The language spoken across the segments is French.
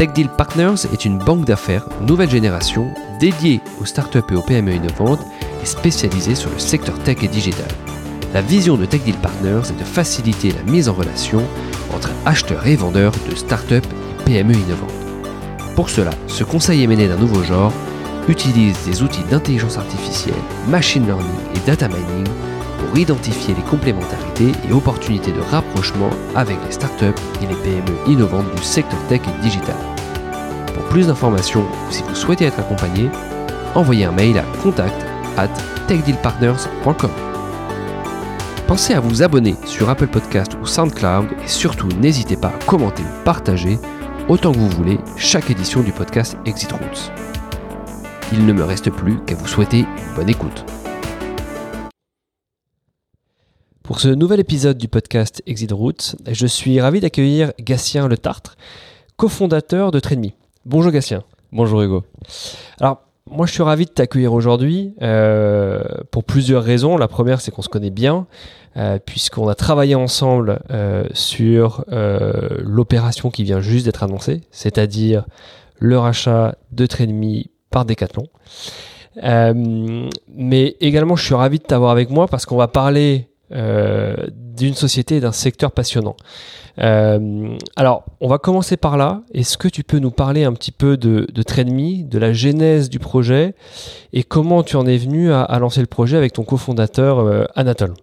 Tech Deal Partners est une banque d'affaires nouvelle génération dédiée aux startups et aux PME innovantes et spécialisée sur le secteur tech et digital. La vision de Tech Deal Partners est de faciliter la mise en relation entre acheteurs et vendeurs de startups et PME innovantes. Pour cela, ce conseil émené d'un nouveau genre utilise des outils d'intelligence artificielle, machine learning et data mining pour identifier les complémentarités et opportunités de rapprochement avec les startups et les PME innovantes du secteur tech et digital. Pour plus d'informations ou si vous souhaitez être accompagné, envoyez un mail à contact at techdealpartners.com. Pensez à vous abonner sur Apple Podcast ou SoundCloud et surtout n'hésitez pas à commenter ou partager autant que vous voulez chaque édition du podcast Exit Routes. Il ne me reste plus qu'à vous souhaiter une bonne écoute. Pour ce nouvel épisode du podcast Exit Routes, je suis ravi d'accueillir Gatien Le Tartre, cofondateur de Tredmi. Bonjour Gatien. Bonjour Hugo. Alors, moi je suis ravi de t'accueillir aujourd'hui euh, pour plusieurs raisons. La première, c'est qu'on se connaît bien, euh, puisqu'on a travaillé ensemble euh, sur l'opération qui vient juste d'être annoncée, c'est-à-dire le rachat de Tredmi par Decathlon. mais également, je suis ravi de t'avoir avec moi parce qu'on va parler euh, d'une société et d'un secteur passionnant. Euh, alors, on va commencer par là. Est-ce que tu peux nous parler un petit peu de, de Tredme, de la genèse du projet et comment tu en es venu à, lancer le projet avec ton cofondateur euh, Anatole?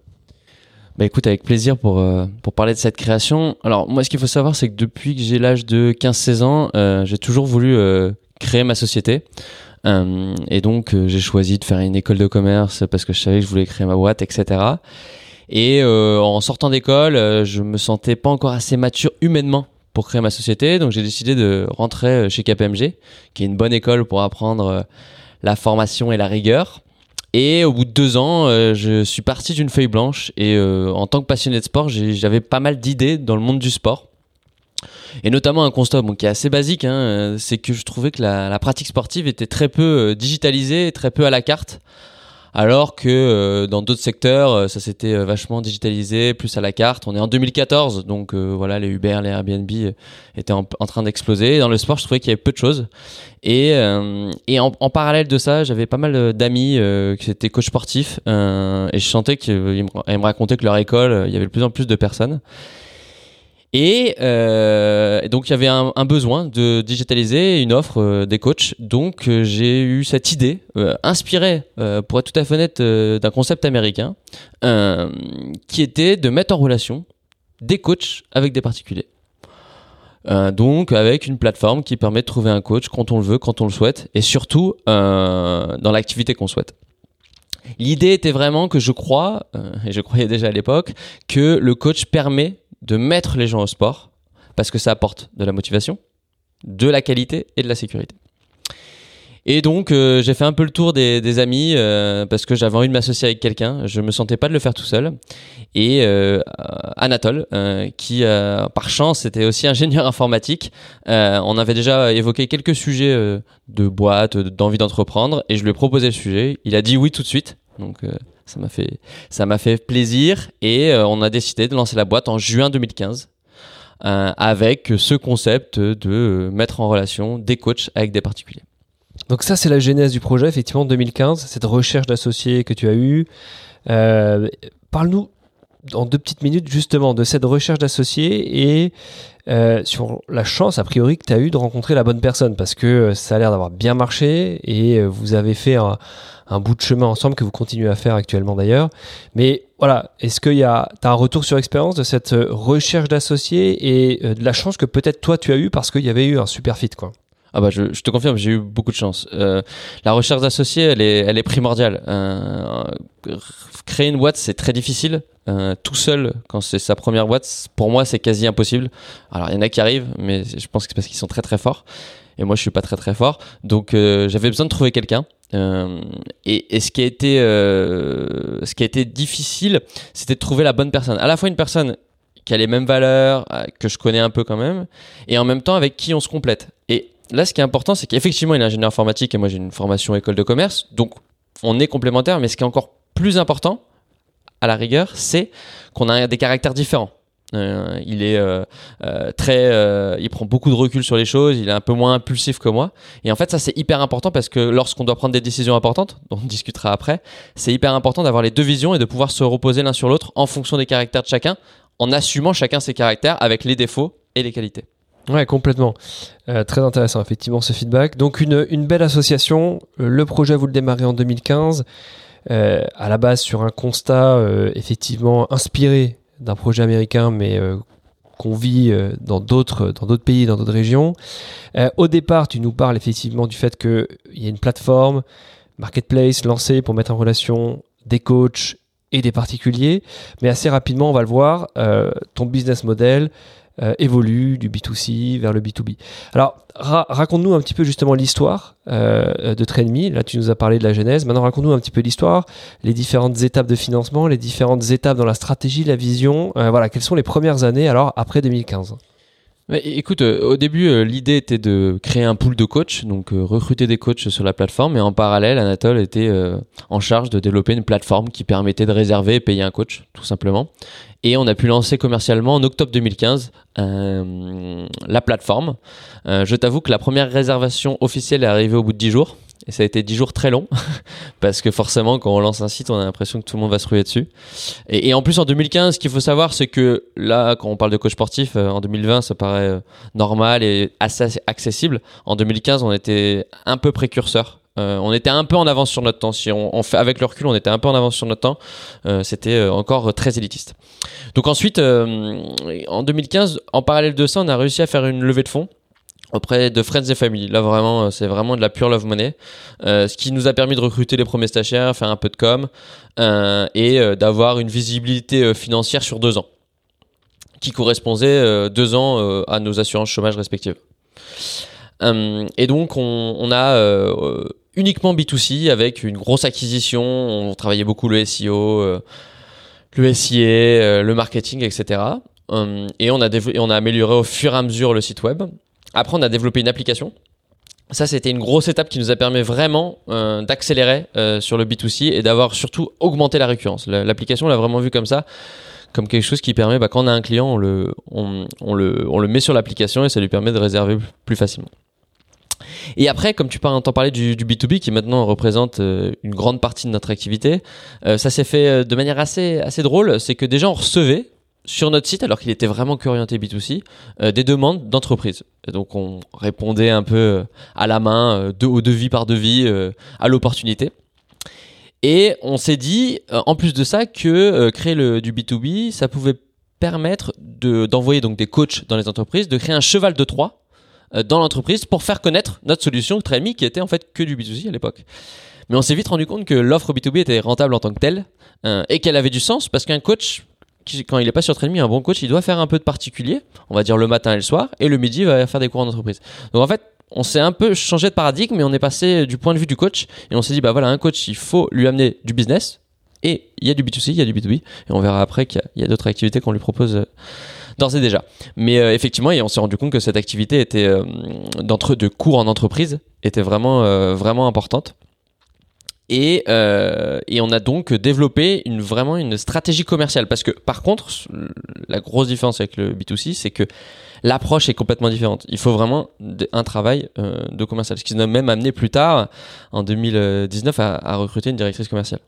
Bah écoute, avec plaisir pour, pour parler de cette création. Alors moi, ce qu'il faut savoir, c'est que depuis que j'ai l'âge de 15-16 ans, j'ai toujours voulu créer ma société. et donc, j'ai choisi de faire une école de commerce parce que je savais que je voulais créer ma boîte, etc. Et euh, en sortant d'école, euh, je me sentais pas encore assez mature humainement pour créer ma société, donc j'ai décidé de rentrer euh, chez KPMG, qui est une bonne école pour apprendre la formation et la rigueur. Et au bout de deux ans, je suis parti d'une feuille blanche. Et en tant que passionné de sport, j'avais pas mal d'idées dans le monde du sport. Et notamment un constat qui est assez basique, hein, c'est que je trouvais que la, la, pratique sportive était très peu digitalisée, très peu à la carte alors que euh, dans d'autres secteurs, euh, ça s'était euh, vachement digitalisé, plus à la carte. On est en 2014, donc voilà, les Uber, les Airbnb étaient en, train d'exploser. Dans le sport, je trouvais qu'il y avait peu de choses. Et, et en, parallèle de ça, j'avais pas mal d'amis qui étaient coachs sportifs et je sentais qu'ils me, me racontaient que leur école, il y avait de plus en plus de personnes. Et euh, donc il y avait un, besoin de digitaliser une offre euh, des coachs. Donc euh, j'ai eu cette idée, inspirée, pour être tout à fait honnête, d'un concept américain, qui était de mettre en relation des coachs avec des particuliers. donc avec une plateforme qui permet de trouver un coach quand on le veut, quand on le souhaite, et surtout dans l'activité qu'on souhaite. L'idée était vraiment que je crois, et je croyais déjà à l'époque, que le coach permet de mettre les gens au sport parce que ça apporte de la motivation, de la qualité et de la sécurité. Et donc euh, j'ai fait un peu le tour des, amis euh, parce que j'avais envie de m'associer avec quelqu'un. Je me sentais pas de le faire tout seul. Et euh, Anatole, qui par chance était aussi ingénieur informatique, on avait déjà évoqué quelques sujets de boîte, d'envie d'entreprendre, et je lui ai proposé le sujet. Il a dit oui tout de suite. Donc ça m'a fait, ça m'a fait plaisir et euh, on a décidé de lancer la boîte en juin 2015 euh, avec ce concept de mettre en relation des coachs avec des particuliers. Donc ça, c'est la genèse du projet, effectivement, 2015, cette recherche d'associés que tu as eue. Euh, parle-nous en deux petites minutes justement de cette recherche d'associés et euh, sur la chance a priori que tu as eu de rencontrer la bonne personne parce que euh, ça a l'air d'avoir bien marché et euh, vous avez fait un, bout de chemin ensemble que vous continuez à faire actuellement d'ailleurs. Mais voilà, est-ce que tu as un retour sur expérience de cette recherche d'associés et de la chance que peut-être toi tu as eu parce qu'il y avait eu un super fit quoi? Ah bah je, te confirme, j'ai eu beaucoup de chance. la recherche d'associés, elle est, primordiale. créer une boîte, c'est très difficile. Euh, tout seul quand c'est sa première boîte, pour moi c'est quasi impossible. Alors il y en a qui arrivent, mais je pense que c'est parce qu'ils sont très très forts. Et moi je suis pas très très fort, donc euh, j'avais besoin de trouver quelqu'un. Euh, et, ce qui a été ce qui a été difficile, c'était de trouver la bonne personne. À la fois une personne qui a les mêmes valeurs, que je connais un peu quand même, et en même temps avec qui on se complète. Et là, ce qui est important, c'est qu'effectivement, il est ingénieur informatique et moi j'ai une formation école de commerce, donc on est complémentaires. Mais ce qui est encore plus important, à la rigueur, c'est qu'on a des caractères différents. Euh, il est euh, euh, très, il prend beaucoup de recul sur les choses. Il est un peu moins impulsif que moi. Et en fait, ça c'est hyper important parce que lorsqu'on doit prendre des décisions importantes, dont on discutera après, c'est hyper important d'avoir les deux visions et de pouvoir se reposer l'un sur l'autre en fonction des caractères de chacun, en assumant chacun ses caractères avec les défauts et les qualités. Ouais, complètement. très intéressant, effectivement, ce feedback. Donc, une, une belle association. le projet, vous le démarrez en 2015. Euh, à la base sur un constat effectivement inspiré d'un projet américain, mais euh, qu'on vit dans d'autres dans d'autres pays, dans d'autres régions. au départ, tu nous parles effectivement du fait qu'il y a une plateforme marketplace lancée pour mettre en relation des coachs et des particuliers, mais assez rapidement, on va le voir, ton business model euh, évolue du B2C vers le B2B. Alors, raconte-nous un petit peu justement l'histoire euh, de Trainme. Là, tu nous as parlé de la genèse. Maintenant, raconte-nous un petit peu l'histoire, les différentes étapes de financement, les différentes étapes dans la stratégie, la vision. Euh, voilà, quelles sont les premières années alors après 2015 écoute, au début, l'idée était de créer un pool de coachs, donc recruter des coachs sur la plateforme, et en parallèle, Anatole était en charge de développer une plateforme qui permettait de réserver et payer un coach, tout simplement. Et on a pu lancer commercialement en octobre 2015 euh, la plateforme. Euh, je t'avoue que la première réservation officielle est arrivée au bout de 10 jours. Et ça a été 10 jours très longs, parce que forcément, quand on lance un site, on a l'impression que tout le monde va se ruer dessus. Et, en plus, en 2015, ce qu'il faut savoir, c'est que là, quand on parle de coach sportif, euh, en 2020, ça paraît normal et assez accessible. En 2015, on était un peu précurseur euh, on était un peu en avance sur notre temps. Si fait avec le recul, on était un peu en avance sur notre temps. Euh, c'était euh, encore très élitiste. Donc ensuite, en 2015, en parallèle de ça, on a réussi à faire une levée de fonds auprès de Friends et Family. Là vraiment, c'est vraiment de la pure love money, ce qui nous a permis de recruter les premiers stagiaires, faire un peu de com et d'avoir une visibilité financière sur deux ans, qui correspondait deux ans à nos assurances chômage respectives. et donc on a uniquement B2C avec une grosse acquisition. On travaillait beaucoup le SEO, euh, le SIA, euh, le marketing, etc. Euh, et on a amélioré au fur et à mesure le site web. Après, on a développé une application. Ça, c'était une grosse étape qui nous a permis vraiment d'accélérer sur le B2C et d'avoir surtout augmenté la récurrence. L'application, on l'a vraiment vu comme ça comme quelque chose qui permet, bah, quand on a un client, on le, met sur l'application et ça lui permet de réserver plus facilement. Et après, comme tu entends parler du, du, B2B qui maintenant représente euh, une grande partie de notre activité, euh, ça s'est fait euh, de manière assez, assez drôle. C'est que déjà on recevait sur notre site, alors qu'il était vraiment que orienté B2C, des demandes d'entreprises. donc on répondait un peu à la main, de, au devis par devis, à l'opportunité. Et on s'est dit, en plus de ça, que créer le, du B2B, ça pouvait permettre d'envoyer donc des coachs dans les entreprises, de créer un cheval de Troie euh, dans l'entreprise pour faire connaître notre solution Trainme qui était en fait que du B2C à l'époque. Mais on s'est vite rendu compte que l'offre B2B était rentable en tant que telle euh, et qu'elle avait du sens parce qu'un coach, quand il n'est pas sur Trainme, un bon coach, il doit faire un peu de particulier, on va dire le matin et le soir, et le midi, il va faire des cours en entreprise. Donc en fait, on s'est un peu changé de paradigme, mais on est passé du point de vue du coach et on s'est dit, bah voilà, un coach, il faut lui amener du business et il y a du B2C, il y a du B2B, et on verra après qu'il y a, d'autres activités qu'on lui propose. Euh, d'ores et déjà. Mais euh, effectivement, on s'est rendu compte que cette activité était euh, d'entre de cours en entreprise était vraiment vraiment importante. Et, et, on a donc développé une, vraiment une stratégie commerciale. Parce que par contre, la grosse différence avec le B2C, c'est que l'approche est complètement différente. Il faut vraiment un travail de commercial. Ce qui nous a même amené plus tard, en 2019, à, à recruter une directrice commerciale.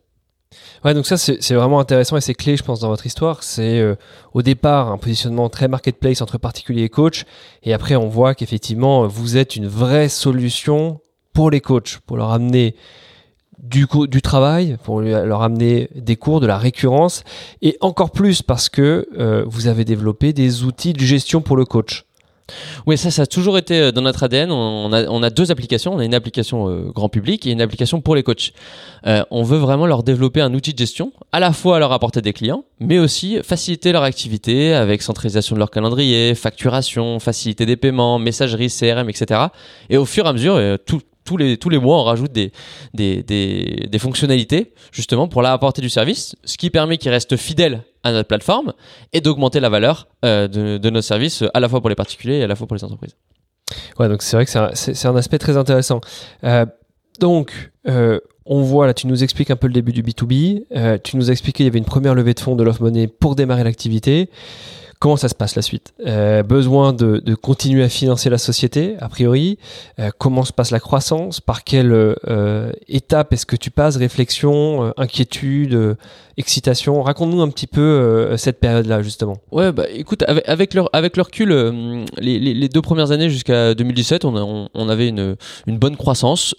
Ouais, donc ça c'est vraiment intéressant et c'est clé, je pense, dans votre histoire. C'est euh, au départ un positionnement très marketplace entre particuliers et coachs, et après on voit qu'effectivement vous êtes une vraie solution pour les coachs, pour leur amener du, travail, pour leur amener des cours, de la récurrence, et encore plus parce que euh, vous avez développé des outils de gestion pour le coach. Oui, ça, ça a toujours été euh, dans notre ADN. On a, deux applications. On a une application euh, grand public et une application pour les coachs. On veut vraiment leur développer un outil de gestion, à la fois leur apporter des clients, mais aussi faciliter leur activité avec centralisation de leur calendrier, facturation, facilité des paiements, messagerie, CRM, etc. Et au fur et à mesure, tout, tous les, tous les mois, on rajoute des, des, des, des fonctionnalités justement pour leur apporter du service, ce qui permet qu'ils restent fidèles à notre plateforme et d'augmenter la valeur euh, de, de, nos services à la fois pour les particuliers et à la fois pour les entreprises. Ouais, donc c'est vrai que c'est un, aspect très intéressant. Euh, donc, euh, on voit là, tu nous expliques un peu le début du B2B. Euh, tu nous as expliqué qu'il y avait une première levée de fonds de l'off money pour démarrer l'activité. Comment ça se passe la suite? Euh, Besoin de, de, continuer à financer la société, a priori. Euh, comment se passe la croissance? Par quelle euh, étape est-ce que tu passes? Réflexion, euh, inquiétude, euh, excitation? Raconte-nous un petit peu euh, cette période-là, justement. Ouais, bah écoute, avec, avec, leur, avec le recul, les, les, les, deux premières années jusqu'à 2017, on, a, on, on, avait une, une bonne croissance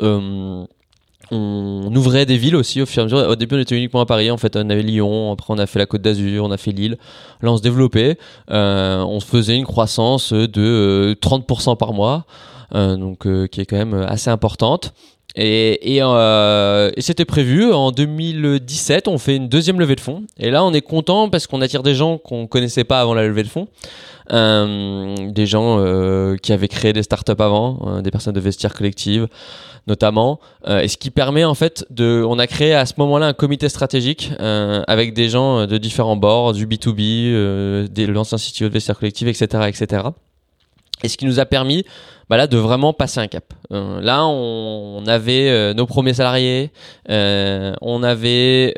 on ouvrait des villes aussi au fur et à mesure. Au début, on était uniquement à Paris. En fait, on avait Lyon. Après, on a fait la Côte d'Azur. On a fait Lille. Là, on se développait. Euh, on faisait une croissance de 30% euh, par mois, euh, donc euh, qui est quand même assez importante. Et, et, euh, et c'était prévu en 2017, on fait une deuxième levée de fonds. Et là, on est content parce qu'on attire des gens qu'on connaissait pas avant la levée de fonds, euh, des gens euh, qui avaient créé des startups avant, des personnes de vestiaire collective, notamment. Euh, et ce qui permet en fait de, on a créé à ce moment-là un comité stratégique euh, avec des gens de différents bords, du B2B, euh, des l'ancien CTO de vestiaire collective, etc., etc. Et ce qui nous a permis bah là, de vraiment passer un cap. Euh, là, on, on avait euh, nos premiers salariés, euh, on avait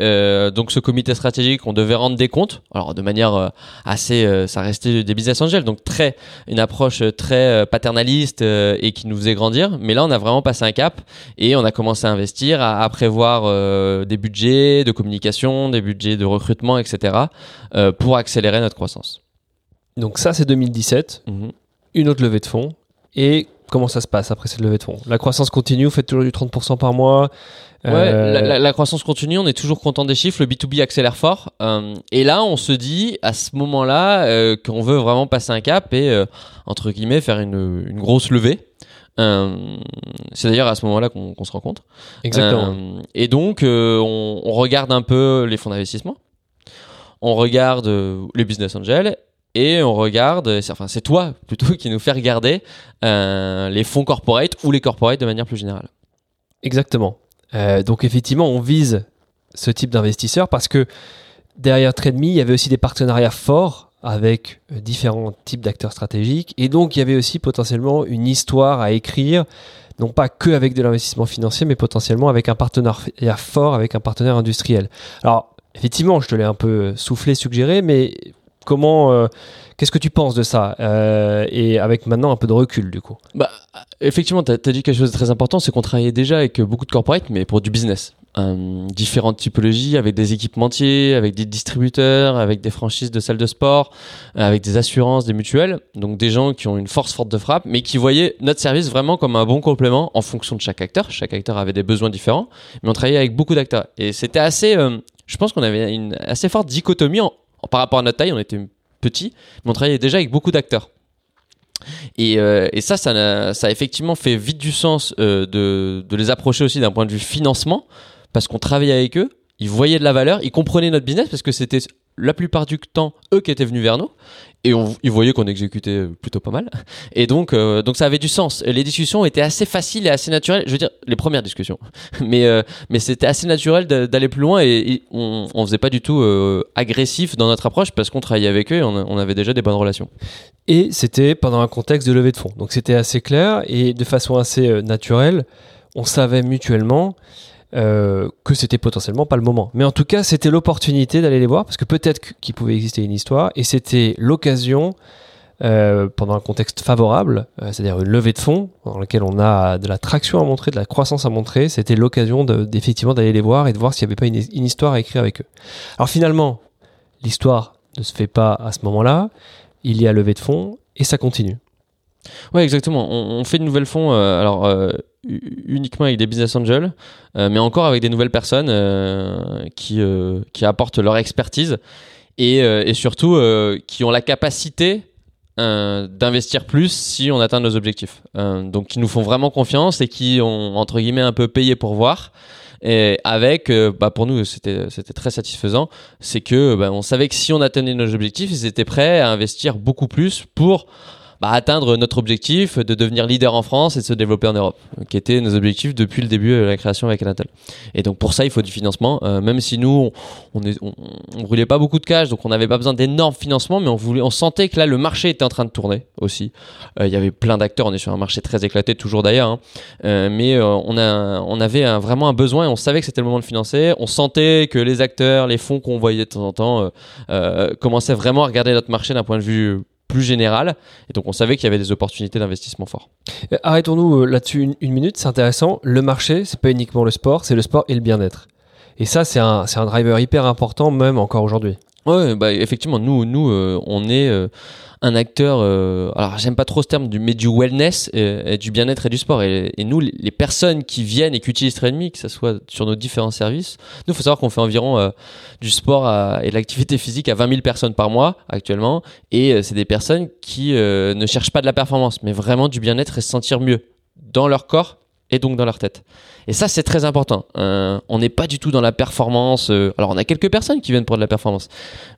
donc ce comité stratégique, on devait rendre des comptes. Alors de manière assez, ça restait des business angels, donc très une approche très paternaliste et qui nous faisait grandir. Mais là, on a vraiment passé un cap et on a commencé à investir, à, à prévoir des budgets de communication, des budgets de recrutement, etc. pour accélérer notre croissance. Donc ça, c'est 2017. Mmh. Une autre levée de fonds et comment ça se passe après cette levée de fonds? La croissance continue, vous faites toujours du 30% par mois Ouais, euh... la, la, la, croissance continue, on est toujours content des chiffres, le B2B accélère fort. Euh, et là, on se dit, à ce moment-là, euh, qu'on veut vraiment passer un cap et, entre guillemets, faire une, une grosse levée. C'est d'ailleurs à ce moment-là qu'on qu se rencontre. Exactement. et donc, on, on, regarde un peu les fonds d'investissement, on regarde les business angels et on regarde, enfin c'est toi plutôt qui nous fait regarder euh, les fonds corporate ou les corporate de manière plus générale. Exactement. Euh, donc effectivement, on vise ce type d'investisseurs parce que derrière TradeMe, il y avait aussi des partenariats forts avec euh, différents types d'acteurs stratégiques et donc il y avait aussi potentiellement une histoire à écrire non pas que avec de l'investissement financier mais potentiellement avec un partenariat fort avec un partenaire industriel. Alors effectivement, je te l'ai un peu soufflé, suggéré, mais Comment, euh, qu'est-ce que tu penses de ça euh, Et avec maintenant un peu de recul, du coup? Bah, effectivement, tu as, dit quelque chose de très important, c'est qu'on travaillait déjà avec beaucoup de corporates, mais pour du business. Euh, différentes typologies, avec des équipementiers, avec des distributeurs, avec des franchises de salles de sport, avec des assurances, des mutuelles. Donc des gens qui ont une force forte de frappe, mais qui voyaient notre service vraiment comme un bon complément en fonction de chaque acteur. Chaque acteur avait des besoins différents, mais on travaillait avec beaucoup d'acteurs. Et c'était assez... Je pense qu'on avait une assez forte dichotomie en, par rapport à notre taille, on était petit, mais on travaillait déjà avec beaucoup d'acteurs. Et, euh, ça, ça a, effectivement fait vite du sens euh, de, les approcher aussi d'un point de vue financement, parce qu'on travaillait avec eux, ils voyaient de la valeur, ils comprenaient notre business, parce que c'était la plupart du temps eux qui étaient venus vers nous, et on, ils voyaient qu'on exécutait plutôt pas mal. Et donc, euh, donc ça avait du sens. Les discussions étaient assez faciles et assez naturelles. Je veux dire, les premières discussions. Mais, euh, mais c'était assez naturel d'aller plus loin et, on, on faisait pas du tout euh, agressif dans notre approche parce qu'on travaillait avec eux et on, on, avait déjà des bonnes relations. Et c'était pendant un contexte de levée de fonds. Donc c'était assez clair et de façon assez naturelle, on savait mutuellement euh, que c'était potentiellement pas le moment. Mais en tout cas, c'était l'opportunité d'aller les voir parce que peut-être qu'il pouvait exister une histoire et c'était l'occasion pendant un contexte favorable, c'est-à-dire une levée de fonds dans laquelle on a de la traction à montrer, de la croissance à montrer. C'était l'occasion d'effectivement d'aller les voir et de voir s'il n'y avait pas une, une histoire à écrire avec eux. Alors finalement, l'histoire ne se fait pas à ce moment-là. Il y a levée de fonds et ça continue. Ouais, exactement. On, fait de nouvelles fonds, euh, alors euh, uniquement avec des business angels, euh, mais encore avec des nouvelles personnes qui, qui apportent leur expertise et, et surtout qui ont la capacité d'investir plus si on atteint nos objectifs. donc qui nous font vraiment confiance et qui ont entre guillemets un peu payé pour voir. Et avec, bah pour nous, c'était c'était très satisfaisant. C'est que bah, on savait que si on atteignait nos objectifs, ils étaient prêts à investir beaucoup plus pour bah, atteindre notre objectif de devenir leader en France et de se développer en Europe, qui était nos objectifs depuis le début de la création avec Anatole. Et donc pour ça, il faut du financement, euh, même si nous, on, ne on, brûlait pas beaucoup de cash, donc on n'avait pas besoin d'énormes financements, mais on, voulait, on sentait que là, le marché était en train de tourner aussi. Euh, il y avait plein d'acteurs, on est sur un marché très éclaté, toujours d'ailleurs, hein. euh, mais on, a, on avait vraiment un besoin et on savait que c'était le moment de financer. On sentait que les acteurs, les fonds qu'on voyait de temps en temps, commençaient vraiment à regarder notre marché d'un point de vue plus général. Et donc on savait qu'il y avait des opportunités d'investissement fort. Euh, arrêtons-nous euh, là-dessus une, minute, c'est intéressant. Le marché, c'est pas uniquement le sport, c'est le sport et le bien-être. Et ça, c'est un, un driver hyper important, même encore aujourd'hui. Ouais, bah effectivement, nous, nous, euh, on est un acteur, euh, alors j'aime pas trop ce terme, du, mais du wellness et, du bien-être et du sport. Et, nous, les, personnes qui viennent et qui utilisent Trainme, que ce soit sur nos différents services, nous, il faut savoir qu'on fait environ euh, du sport et de l'activité physique à 20 000 personnes par mois actuellement. Et euh, c'est des personnes qui ne cherchent pas de la performance, mais vraiment du bien-être et se sentir mieux dans leur corps et donc dans leur tête. Et ça, c'est très important. Euh, on n'est pas du tout dans la performance. Euh, alors, on a quelques personnes qui viennent pour de la performance,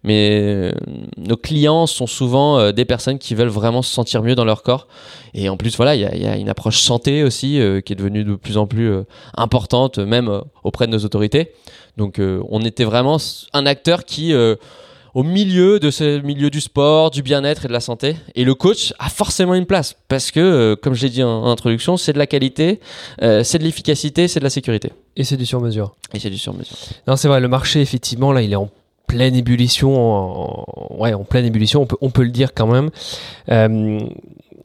mais euh, nos clients sont souvent des personnes qui veulent vraiment se sentir mieux dans leur corps. Et en plus, voilà, il y, y a, une approche santé aussi qui est devenue de plus en plus importante, même auprès de nos autorités. Donc, on était vraiment un acteur qui au milieu de ce milieu du sport, du bien-être et de la santé. Et le coach a forcément une place parce que, euh, comme je l'ai dit en, introduction, c'est de la qualité, euh, c'est de l'efficacité, c'est de la sécurité. Et c'est du sur-mesure. Et c'est du sur-mesure. Non, c'est vrai, le marché, effectivement, là, il est en pleine ébullition, en, ouais, en pleine ébullition, on peut, on peut le dire quand même. Euh,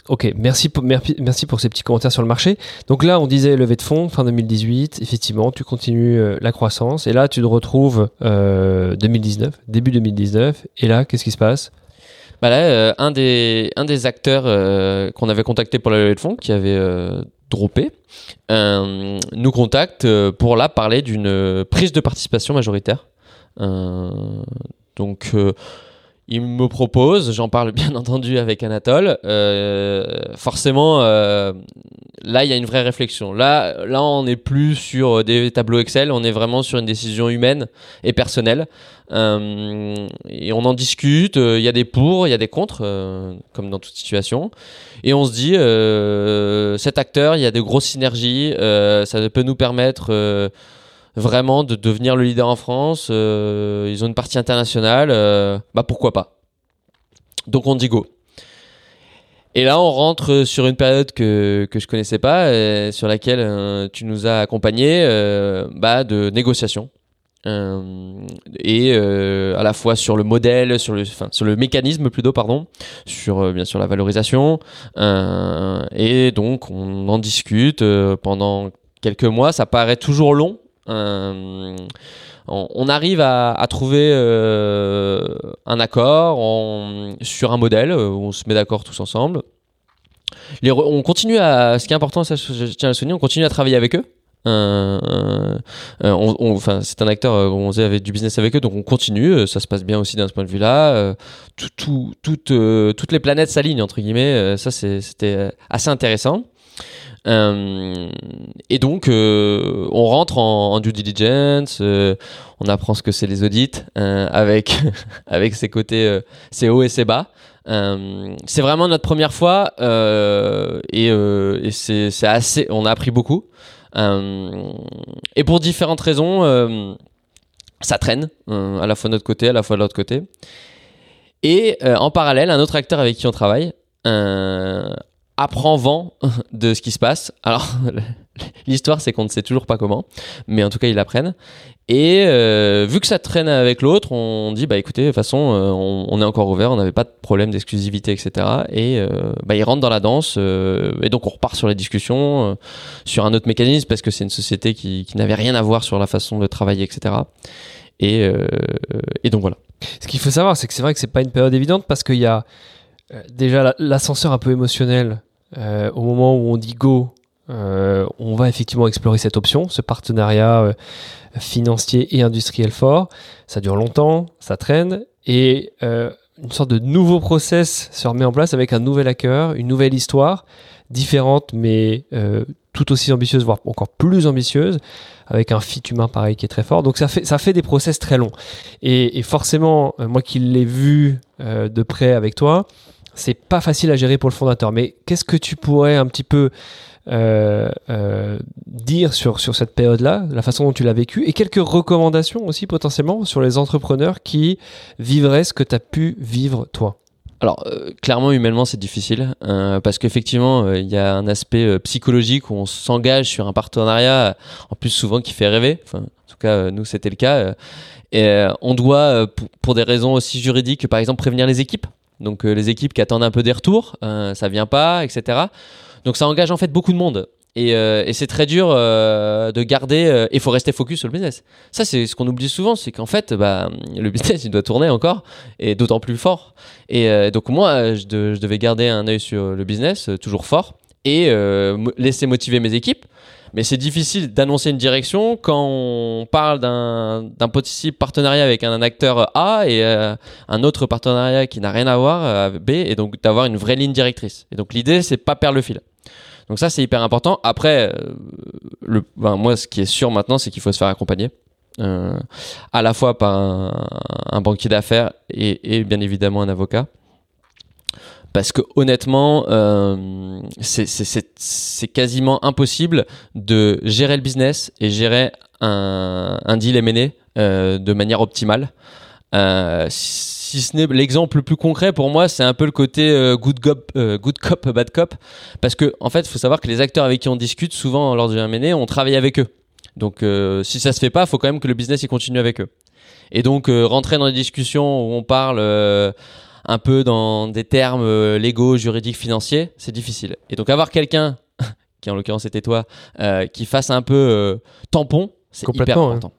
Ok, merci pour, merci pour ces petits commentaires sur le marché. Donc là, on disait levée de fonds, fin 2018. Effectivement, tu continues euh, la croissance. Et là, tu te retrouves euh, 2019, début 2019. Et là, qu'est-ce qui se passe? Bah là, euh, un, des, un des acteurs euh, qu'on avait contacté pour la levée de fonds, qui avait droppé, nous contacte pour là parler d'une prise de participation majoritaire. donc il me propose, j'en parle bien entendu avec Anatole. Euh, forcément, euh, là, il y a une vraie réflexion. Là, là, on n'est plus sur des tableaux Excel, on est vraiment sur une décision humaine et personnelle. Euh, et on en discute. Il y a des pour, il y a des contre, comme dans toute situation. Et on se dit, cet acteur, il y a de grosses synergies. ça peut nous permettre vraiment de devenir le leader en France. Euh, ils ont une partie internationale, euh, bah pourquoi pas? Donc on dit go. Et là, on rentre sur une période que, que je connaissais pas, sur laquelle euh, tu nous as accompagnés bah, de négociations. et à la fois sur le modèle, sur le, enfin, sur le mécanisme plutôt, pardon, sur bien sûr la valorisation. et donc, on en discute pendant quelques mois. Ça paraît toujours long, euh, on, arrive à, trouver euh, un accord sur un modèle où on se met d'accord tous ensemble. on continue à, ce qui est important, ça, je, tiens à le souligner, on continue à travailler avec eux. Euh, enfin, c'est un acteur, on faisait du business avec eux, donc on continue. Ça se passe bien aussi d'un point de vue-là. toutes les planètes s'alignent entre guillemets. ça, c'était assez intéressant. Euh, et donc, euh, on rentre en, due diligence, euh, on apprend ce que c'est les audits, avec, avec ses côtés, ses hauts et ses bas. c'est vraiment notre première fois et, c'est assez, on a appris beaucoup. et pour différentes raisons, ça traîne, à la fois de notre côté, à la fois de l'autre côté. Et en parallèle, un autre acteur avec qui on travaille vent de ce qui se passe. Alors, l'histoire, c'est qu'on ne sait toujours pas comment, mais en tout cas, ils l'apprennent. Et euh, vu que ça traîne avec l'autre, on dit bah écoutez, de toute façon, euh, on, est encore ouvert, on n'avait pas de problème d'exclusivité, etc. Et euh, bah, ils rentrent dans la danse, et donc on repart sur les discussions, sur un autre mécanisme parce que c'est une société qui, qui n'avait rien à voir sur la façon de travailler, etc. Et, et donc voilà. Ce qu'il faut savoir, c'est que c'est vrai que c'est pas une période évidente parce qu'il y a déjà l'ascenseur un peu émotionnel au moment où on dit go. on va effectivement explorer cette option, ce partenariat financier et industriel fort. Ça dure longtemps, ça traîne et euh, une sorte de nouveau process se remet en place avec un nouvel hacker, une nouvelle histoire différente mais euh, tout aussi ambitieuse, voire encore plus ambitieuse, avec un fit humain pareil qui est très fort. Donc ça fait, ça fait des process très longs. Et, forcément, euh, moi qui l'ai vu de près avec toi, c'est pas facile à gérer pour le fondateur. Mais qu'est-ce que tu pourrais un petit peu euh, euh, dire sur, sur cette période-là, la façon dont tu l'as vécu, et quelques recommandations aussi potentiellement sur les entrepreneurs qui vivraient ce que tu as pu vivre toi? Alors euh, clairement humainement c'est difficile parce qu'effectivement il y a un aspect psychologique où on s'engage sur un partenariat en plus souvent qui fait rêver. En tout cas nous c'était le cas. et on doit pour, des raisons aussi juridiques par exemple prévenir les équipes. Donc les équipes qui attendent un peu des retours, ça vient pas, etc. Donc ça engage en fait beaucoup de monde. Et, euh, et c'est très dur euh, de garder. Euh, il faut rester focus sur le business. Ça, c'est ce qu'on oublie souvent, c'est qu'en fait, bah, le business, il doit tourner encore, et d'autant plus fort. Et donc moi, je, je, devais garder un œil sur le business, toujours fort, et laisser motiver mes équipes. Mais c'est difficile d'annoncer une direction quand on parle d'un possible partenariat avec un acteur A et un autre partenariat qui n'a rien à voir avec B, et donc d'avoir une vraie ligne directrice. Et donc l'idée, c'est pas perdre le fil. Donc ça, c'est hyper important. Après, euh, ben, moi, ce qui est sûr maintenant, c'est qu'il faut se faire accompagner. Euh, à la fois par un, banquier d'affaires et, bien évidemment un avocat. Parce que honnêtement, euh, c'est quasiment impossible de gérer le business et gérer un, un deal M&A de manière optimale. Euh, si ce n'est l'exemple le plus concret pour moi, c'est un peu le côté euh, good, cop, euh, good cop, bad cop. Parce que, en fait, il faut savoir que les acteurs avec qui on discute, souvent lors du M&A, on travaille avec eux. Donc, euh, si ça se fait pas, il faut quand même que le business il continue avec eux. Et donc, rentrer dans des discussions où on parle un peu dans des termes légaux, juridiques, financiers, c'est difficile. Et donc, avoir quelqu'un, qui en l'occurrence était toi, qui fasse un peu tampon, c'est hyper important.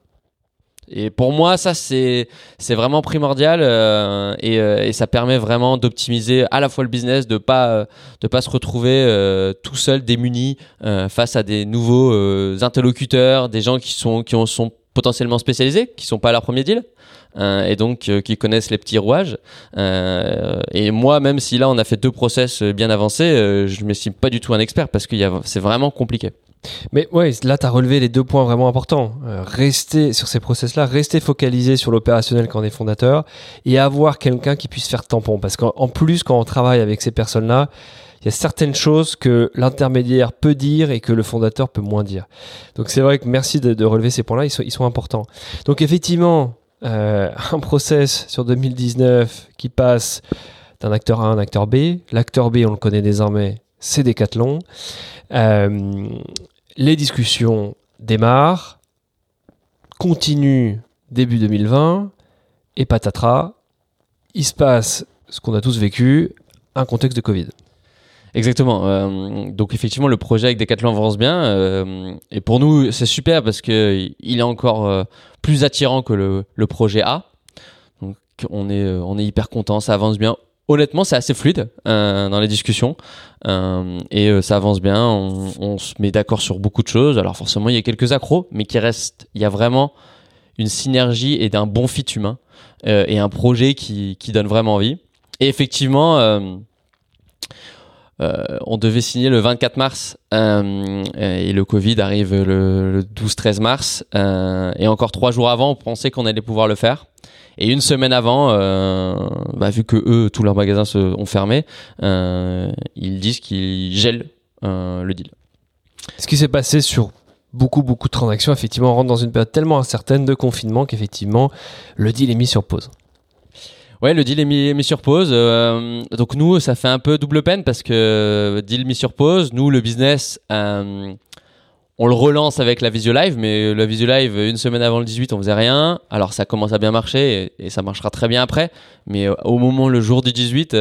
Et pour moi, ça, c'est, vraiment primordial euh, et, euh, et, ça permet vraiment d'optimiser à la fois le business, de pas, de pas se retrouver euh, tout seul, démuni, face à des nouveaux interlocuteurs, des gens qui sont, qui sont potentiellement spécialisés, qui sont pas à leur premier deal. Et donc qui connaissent les petits rouages. et moi, même si là on a fait deux process bien avancés, je ne m'estime pas du tout un expert parce que c'est vraiment compliqué. Mais ouais, là, tu as relevé les deux points vraiment importants. Euh, rester sur ces process-là, rester focalisé sur l'opérationnel quand on est fondateur et avoir quelqu'un qui puisse faire tampon. Parce qu'en plus, quand on travaille avec ces personnes-là, il y a certaines choses que l'intermédiaire peut dire et que le fondateur peut moins dire. Donc c'est vrai que merci de, relever ces points-là, ils sont, ils sont importants. Donc effectivement, euh, un process sur 2019 qui passe d'un acteur A à un acteur B. L'acteur B, on le connaît désormais, c'est Decathlon. Euh, les discussions démarrent, continuent début 2020, et patatras, il se passe ce qu'on a tous vécu, un contexte de Covid. Exactement. Euh, donc effectivement, le projet avec Decathlon avance bien. Euh, et pour nous, c'est super parce que il est encore euh, plus attirant que le, projet A. Donc on est, on est hyper content, ça avance bien honnêtement, c'est assez fluide dans les discussions et ça avance bien. On, se met d'accord sur beaucoup de choses. Alors forcément, il y a quelques accros, mais qui restent. Il y a vraiment une synergie et d'un bon fit humain et un projet qui, donne vraiment envie. Et effectivement. On devait signer le 24 mars et le Covid arrive le, le 12-13 mars et encore trois jours avant on pensait qu'on allait pouvoir le faire et une semaine avant, euh, bah, vu que eux, tous leurs magasins se, ont fermé, euh, ils disent qu'ils gèlent euh, le deal. Ce qui s'est passé sur beaucoup, beaucoup de transactions, effectivement, on rentre dans une période tellement incertaine de confinement qu'effectivement, le deal est mis sur pause. Ouais, le deal est mis, sur pause. Euh, donc nous, ça fait un peu double peine parce que euh, deal mis sur pause. Nous, le business, euh, on le relance avec la Visio Live, mais la Visio Live, une semaine avant le 18, on faisait rien. Alors ça commence à bien marcher et, et ça marchera très bien après. Mais au moment, le jour du 18,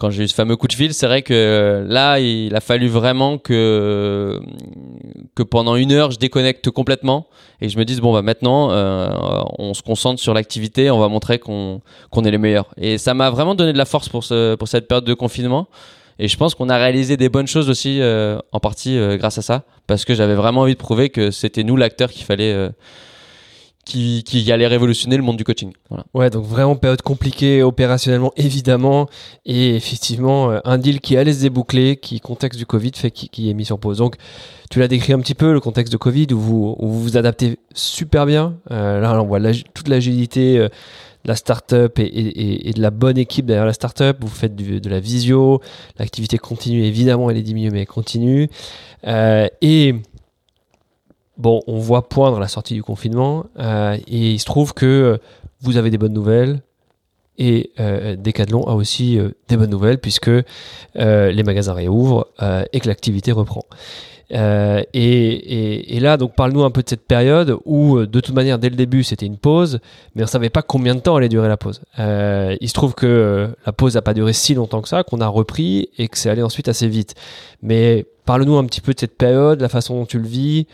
quand j'ai eu ce fameux coup de fil, c'est vrai que là, il a fallu vraiment que que pendant une heure, je déconnecte complètement et je me dise bon bah maintenant, euh, on se concentre sur l'activité, on va montrer qu'on qu'on est les meilleurs. Et ça m'a vraiment donné de la force pour ce pour cette période de confinement. Et je pense qu'on a réalisé des bonnes choses aussi euh, en partie euh, grâce à ça, parce que j'avais vraiment envie de prouver que c'était nous l'acteur qu'il fallait qui, allait révolutionner le monde du coaching. Voilà. Ouais, donc vraiment période compliquée opérationnellement évidemment et effectivement euh, un deal qui allait se déboucler, qui contexte du Covid fait qui, qui est mis sur pause. Donc tu l'as décrit un petit peu le contexte de Covid où vous vous, adaptez super bien. Euh, là on voit toute l'agilité. Euh, de la startup et, et, de la bonne équipe derrière la startup. Vous faites de la visio, l'activité continue évidemment, elle est diminuée mais elle continue. Et bon, on voit poindre la sortie du confinement euh, et il se trouve que vous avez des bonnes nouvelles et euh, a aussi euh, des bonnes nouvelles puisque les magasins réouvrent et que l'activité reprend. Et, là, donc, parle-nous un peu de cette période où, de toute manière, dès le début, c'était une pause, mais on savait pas combien de temps allait durer la pause. il se trouve que la pause n'a pas duré si longtemps que ça, qu'on a repris et que c'est allé ensuite assez vite. Mais parle-nous un petit peu de cette période, la façon dont tu le vis,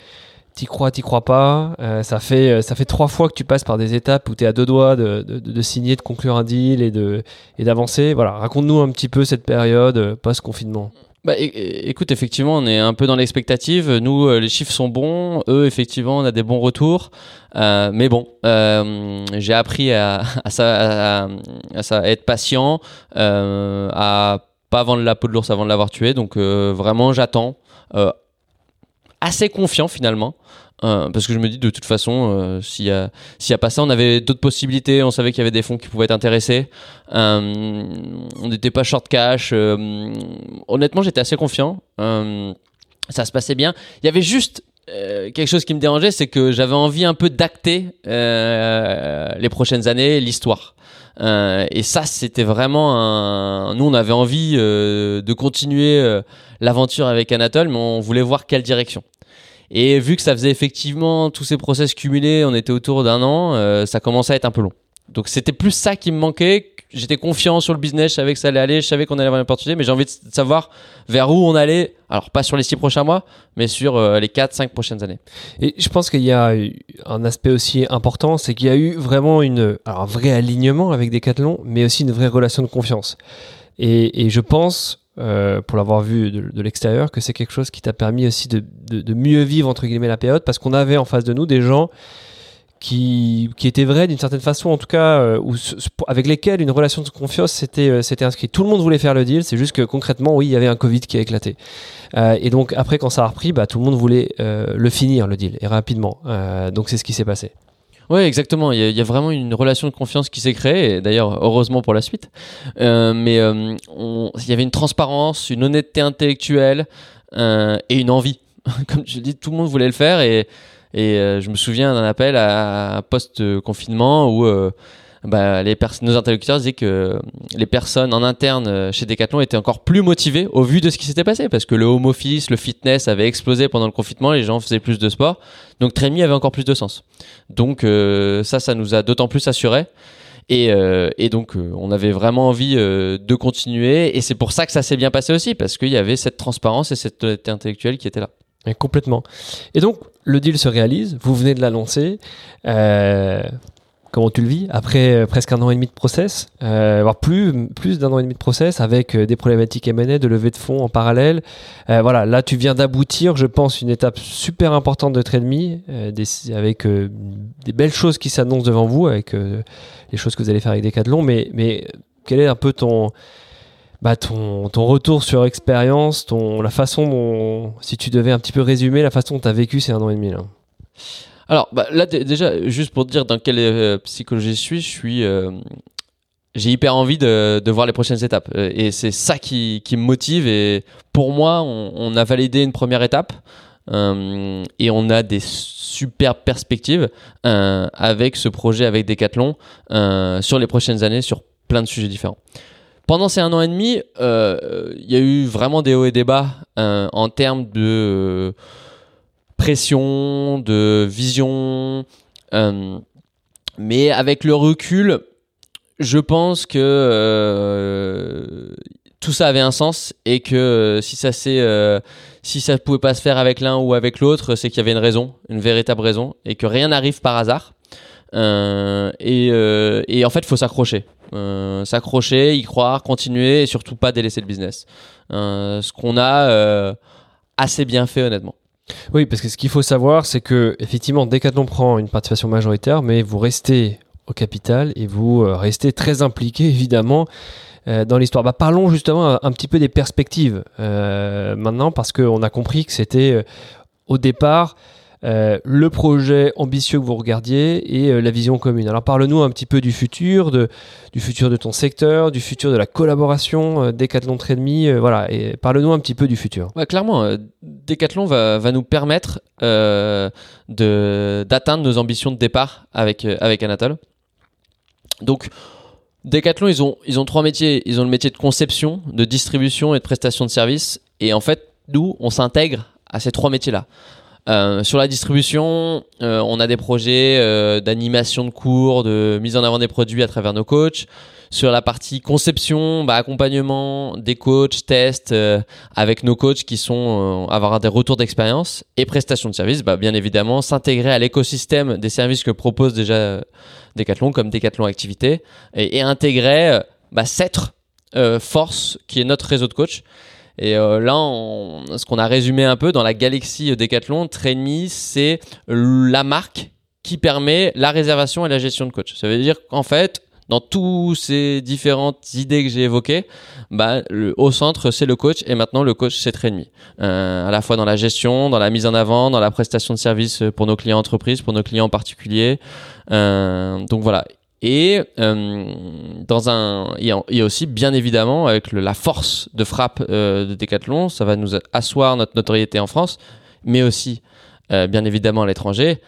t'y crois, t'y crois pas. Euh, ça fait euh, ça fait trois fois que tu passes par des étapes où tu es à deux doigts de, de, signer, de conclure un deal et de et d'avancer. Voilà, raconte-nous un petit peu cette période euh, post confinement. Bah, écoute, effectivement, on est un peu dans l'expectative. Nous, les chiffres sont bons. Eux, effectivement, on a des bons retours. Mais bon, j'ai appris à, à, ça, être patient, euh, à pas vendre la peau de l'ours avant de l'avoir tué. Donc, vraiment, j'attends assez confiant finalement. Euh, parce que je me dis de toute façon, euh, s'il y a s'il y a pas ça, on avait d'autres possibilités. On savait qu'il y avait des fonds qui pouvaient être intéressés. Euh, on n'était pas short cash. honnêtement, j'étais assez confiant. ça se passait bien. Il y avait juste quelque chose qui me dérangeait, c'est que j'avais envie un peu d'acter les prochaines années, l'histoire. Et ça, c'était vraiment un. Nous, on avait envie de continuer l'aventure avec Anatole, mais on voulait voir quelle direction. Et vu que ça faisait effectivement tous ces process cumulés, on était autour d'un an, euh, ça commençait à être un peu long. Donc c'était plus ça qui me manquait. J'étais confiant sur le business, je savais que ça allait aller, je savais qu'on allait avoir une opportunité, mais j'ai envie de savoir vers où on allait. Alors pas sur les six prochains mois, mais sur euh, les quatre, cinq prochaines années. Et je pense qu'il y a un aspect aussi important, c'est qu'il y a eu vraiment une, alors un vrai alignement avec Decathlon, mais aussi une vraie relation de confiance. Et, je pense euh, pour l'avoir vu de, l'extérieur, que c'est quelque chose qui t'a permis aussi de, de, mieux vivre entre guillemets la période, parce qu'on avait en face de nous des gens qui, qui étaient vrais d'une certaine façon, en tout cas, euh, avec lesquels une relation de confiance s'était euh, inscrite. Tout le monde voulait faire le deal, c'est juste que concrètement, oui, il y avait un Covid qui a éclaté. et donc après, quand ça a repris, bah, tout le monde voulait le finir le deal et rapidement. donc c'est ce qui s'est passé. Oui, exactement. Il y, a, vraiment une relation de confiance qui s'est créée, d'ailleurs, heureusement pour la suite. Euh, mais euh, il y avait une transparence, une honnêteté intellectuelle euh, et une envie. Comme je dis, tout le monde voulait le faire et, et je me souviens d'un appel à, à post-confinement où bah, les nos interlocuteurs disaient que les personnes en interne euh, chez Decathlon étaient encore plus motivées au vu de ce qui s'était passé parce que le home office, le fitness avait explosé pendant le confinement, les gens faisaient plus de sport, donc Trémi avait encore plus de sens. Donc euh, ça, ça nous a d'autant plus assuré. Et, euh, et, donc, on avait vraiment envie de continuer. Et c'est pour ça que ça s'est bien passé aussi, parce qu'il y avait cette transparence et cette honnêteté intellectuelle qui était là. Complètement. Et donc, le deal se réalise. Vous venez de l'annoncer. Euh, comment tu le vis après euh, presque un an et demi de process, euh, voire plus, plus d'un an et demi de process avec euh, des problématiques M&A, de levée de fonds en parallèle. voilà, là tu viens d'aboutir, je pense, une étape super importante de Trade avec des belles choses qui s'annoncent devant vous, avec les choses que vous allez faire avec Decathlon. Mais, mais quel est un peu ton, bah, ton, ton retour sur expérience, ton, la façon dont, si tu devais un petit peu résumer la façon dont tu as vécu ces un an et demi là alors bah, là déjà, juste pour te dire dans quelle euh, psychologie je suis, je suis, euh, j'ai hyper envie de, de, voir les prochaines étapes euh, et c'est ça qui, qui, me motive. Et pour moi, on, a validé une première étape. et on a des super perspectives avec ce projet avec Decathlon sur les prochaines années sur plein de sujets différents. Pendant ces un an et demi, il y a eu vraiment des hauts et des bas en termes de pression, de vision. mais avec le recul, je pense que euh, tout ça avait un sens et que euh, si ça c'est euh, pouvait pas se faire avec l'un ou avec l'autre, c'est qu'il y avait une raison, une véritable raison et que rien n'arrive par hasard. Et, et, en fait, il faut s'accrocher, s'accrocher, y croire, continuer et surtout pas délaisser le business. ce qu'on a assez bien fait honnêtement. Oui, parce que ce qu'il faut savoir, c'est que effectivement, Decathlon prend une participation majoritaire, mais vous restez au capital et vous euh, restez très impliqué évidemment euh, dans l'histoire. Bah, parlons justement un, petit peu des perspectives euh, maintenant parce qu'on a compris que c'était au départ le projet ambitieux que vous regardiez et la vision commune. Alors parle-nous un petit peu du futur, du futur de ton secteur, du futur de la collaboration Decathlon Trade voilà, et parle-nous un petit peu du futur. Clairement, Decathlon va, va, nous permettre d'atteindre nos ambitions de départ avec, avec Anatole. Donc, Decathlon, ils ont, ils ont trois métiers. Ils ont le métier de conception, de distribution et de prestation de services. Et en fait, nous, on s'intègre à ces trois métiers-là. Euh, sur la distribution, euh, on a des projets euh, d'animation de cours, de mise en avant des produits à travers nos coachs. Sur la partie conception, bah, accompagnement des coachs, tests avec nos coachs qui sont avoir des retours d'expérience et prestation de services, bah, bien évidemment s'intégrer à l'écosystème des services que propose déjà Decathlon comme Decathlon Activité et, intégrer bah, force qui est notre réseau de coachs et euh, là, ce qu'on a résumé un peu dans la galaxie Decathlon, Trainme, c'est la marque qui permet la réservation et la gestion de coach. Ça veut dire qu'en fait, dans toutes ces différentes idées que j'ai évoquées, bah, au centre, c'est le coach et maintenant le coach, c'est Trainme. Euh, à la fois dans la gestion, dans la mise en avant, dans la prestation de services pour nos clients entreprises, pour nos clients particuliers. Euh, donc voilà. Et euh, dans un, il y, a, aussi bien évidemment avec la force de frappe euh, de Decathlon, ça va nous asseoir notre notoriété en France, mais aussi euh, bien évidemment à l'étranger.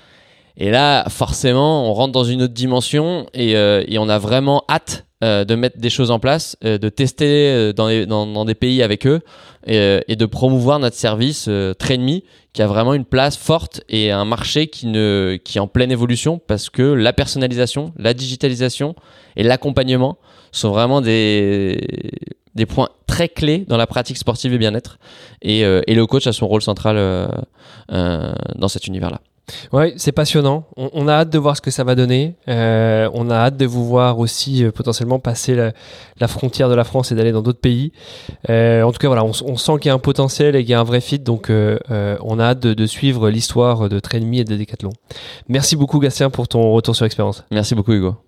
Et là, forcément, on rentre dans une autre dimension et, et on a vraiment hâte de mettre des choses en place, de tester dans, dans, dans, des pays avec eux et, et de promouvoir notre service euh, Trainme qui a vraiment une place forte et un marché qui, ne, qui est en pleine évolution parce que la personnalisation, la digitalisation et l'accompagnement sont vraiment des, des points très clés dans la pratique sportive et bien-être. Et, euh, et, le coach a son rôle central euh, euh dans cet univers-là. Ouais, c'est passionnant. On, a hâte de voir ce que ça va donner. Euh, on a hâte de vous voir aussi euh, potentiellement passer la, frontière de la France et d'aller dans d'autres pays. Euh, en tout cas, voilà, on, sent qu'il y a un potentiel et qu'il y a un vrai fit. Donc, on a hâte de, de suivre l'histoire de Trainme et de Decathlon. Merci beaucoup, Gastien, pour ton retour sur expérience. Merci beaucoup, Hugo.